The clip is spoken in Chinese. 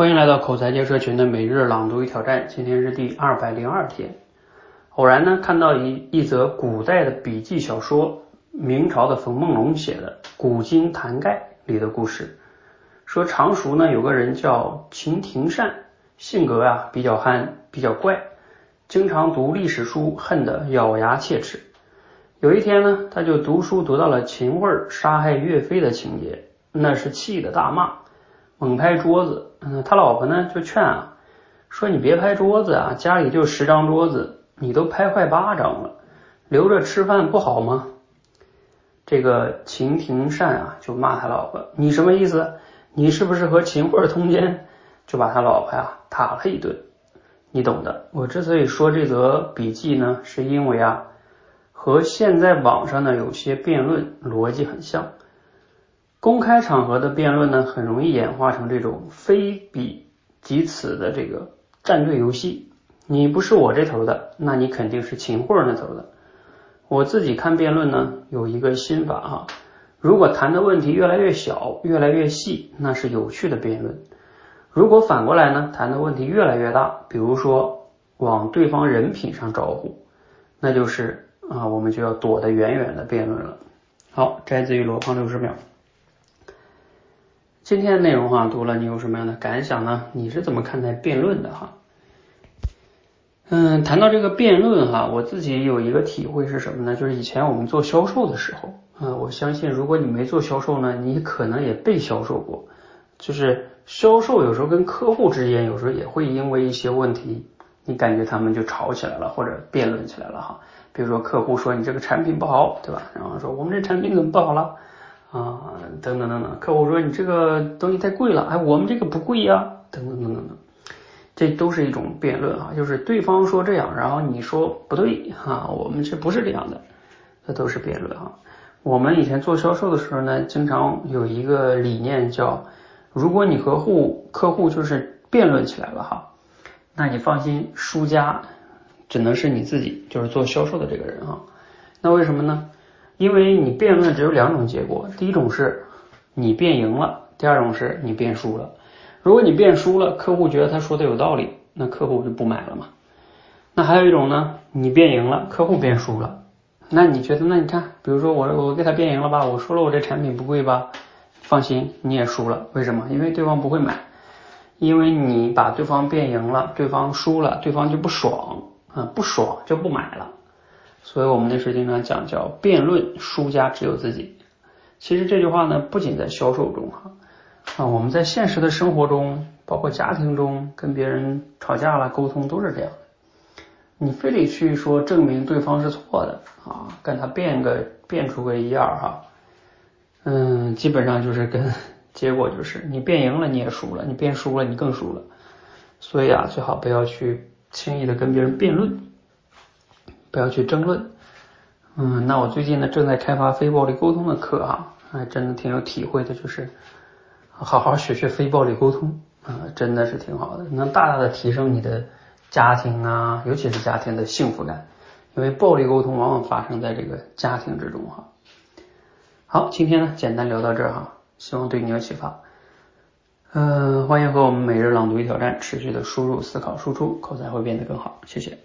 欢迎来到口才界社群的每日朗读与挑战，今天是第二百零二天。偶然呢看到一一则古代的笔记小说，明朝的冯梦龙写的《古今谈概》里的故事，说常熟呢有个人叫秦廷善，性格啊比较憨，比较怪，经常读历史书，恨得咬牙切齿。有一天呢，他就读书读到了秦桧杀害岳飞的情节，那是气得大骂。猛拍桌子，嗯，他老婆呢就劝啊，说你别拍桌子啊，家里就十张桌子，你都拍坏八张了，留着吃饭不好吗？这个秦廷善啊就骂他老婆，你什么意思？你是不是和秦桧通奸？就把他老婆呀打了一顿，你懂的。我之所以说这则笔记呢，是因为啊，和现在网上的有些辩论逻辑很像。公开场合的辩论呢，很容易演化成这种非彼即此的这个战队游戏。你不是我这头的，那你肯定是秦桧那头的。我自己看辩论呢，有一个心法哈，如果谈的问题越来越小、越来越细，那是有趣的辩论；如果反过来呢，谈的问题越来越大，比如说往对方人品上招呼，那就是啊，我们就要躲得远远的辩论了。好，摘自于罗胖六十秒。今天的内容哈读了，你有什么样的感想呢？你是怎么看待辩论的哈？嗯，谈到这个辩论哈，我自己有一个体会是什么呢？就是以前我们做销售的时候，啊，我相信如果你没做销售呢，你可能也被销售过。就是销售有时候跟客户之间，有时候也会因为一些问题，你感觉他们就吵起来了，或者辩论起来了哈。比如说客户说你这个产品不好，对吧？然后说我们这产品怎么不好了？啊，等等等等，客户说你这个东西太贵了，哎，我们这个不贵呀，等等等等等，这都是一种辩论啊，就是对方说这样，然后你说不对哈，我们这不是这样的，这都是辩论啊。我们以前做销售的时候呢，经常有一个理念叫，如果你和户客户就是辩论起来了哈，那你放心，输家只能是你自己，就是做销售的这个人哈。那为什么呢？因为你辩论只有两种结果，第一种是你辩赢了，第二种是你辩输了。如果你辩输了，客户觉得他说的有道理，那客户就不买了嘛。那还有一种呢，你辩赢了，客户辩输了，那你觉得那你看，比如说我我给他辩赢了吧，我说了我这产品不贵吧，放心你也输了，为什么？因为对方不会买，因为你把对方辩赢了，对方输了，对方就不爽啊，不爽就不买了。所以我们那时候经常讲叫辩论输家只有自己。其实这句话呢，不仅在销售中哈啊，我们在现实的生活中，包括家庭中跟别人吵架了沟通都是这样的。你非得去说证明对方是错的啊，跟他辩个辩出个一二哈，嗯，基本上就是跟结果就是你辩赢了你也输了，你辩输了你更输了。所以啊，最好不要去轻易的跟别人辩论。不要去争论，嗯，那我最近呢正在开发非暴力沟通的课哈，还真的挺有体会的，就是好好学学非暴力沟通啊，真的是挺好的，能大大的提升你的家庭啊，尤其是家庭的幸福感，因为暴力沟通往往发生在这个家庭之中哈。好，今天呢简单聊到这儿哈，希望对你有启发，嗯，欢迎和我们每日朗读与挑战持续的输入、思考、输出，口才会变得更好，谢谢。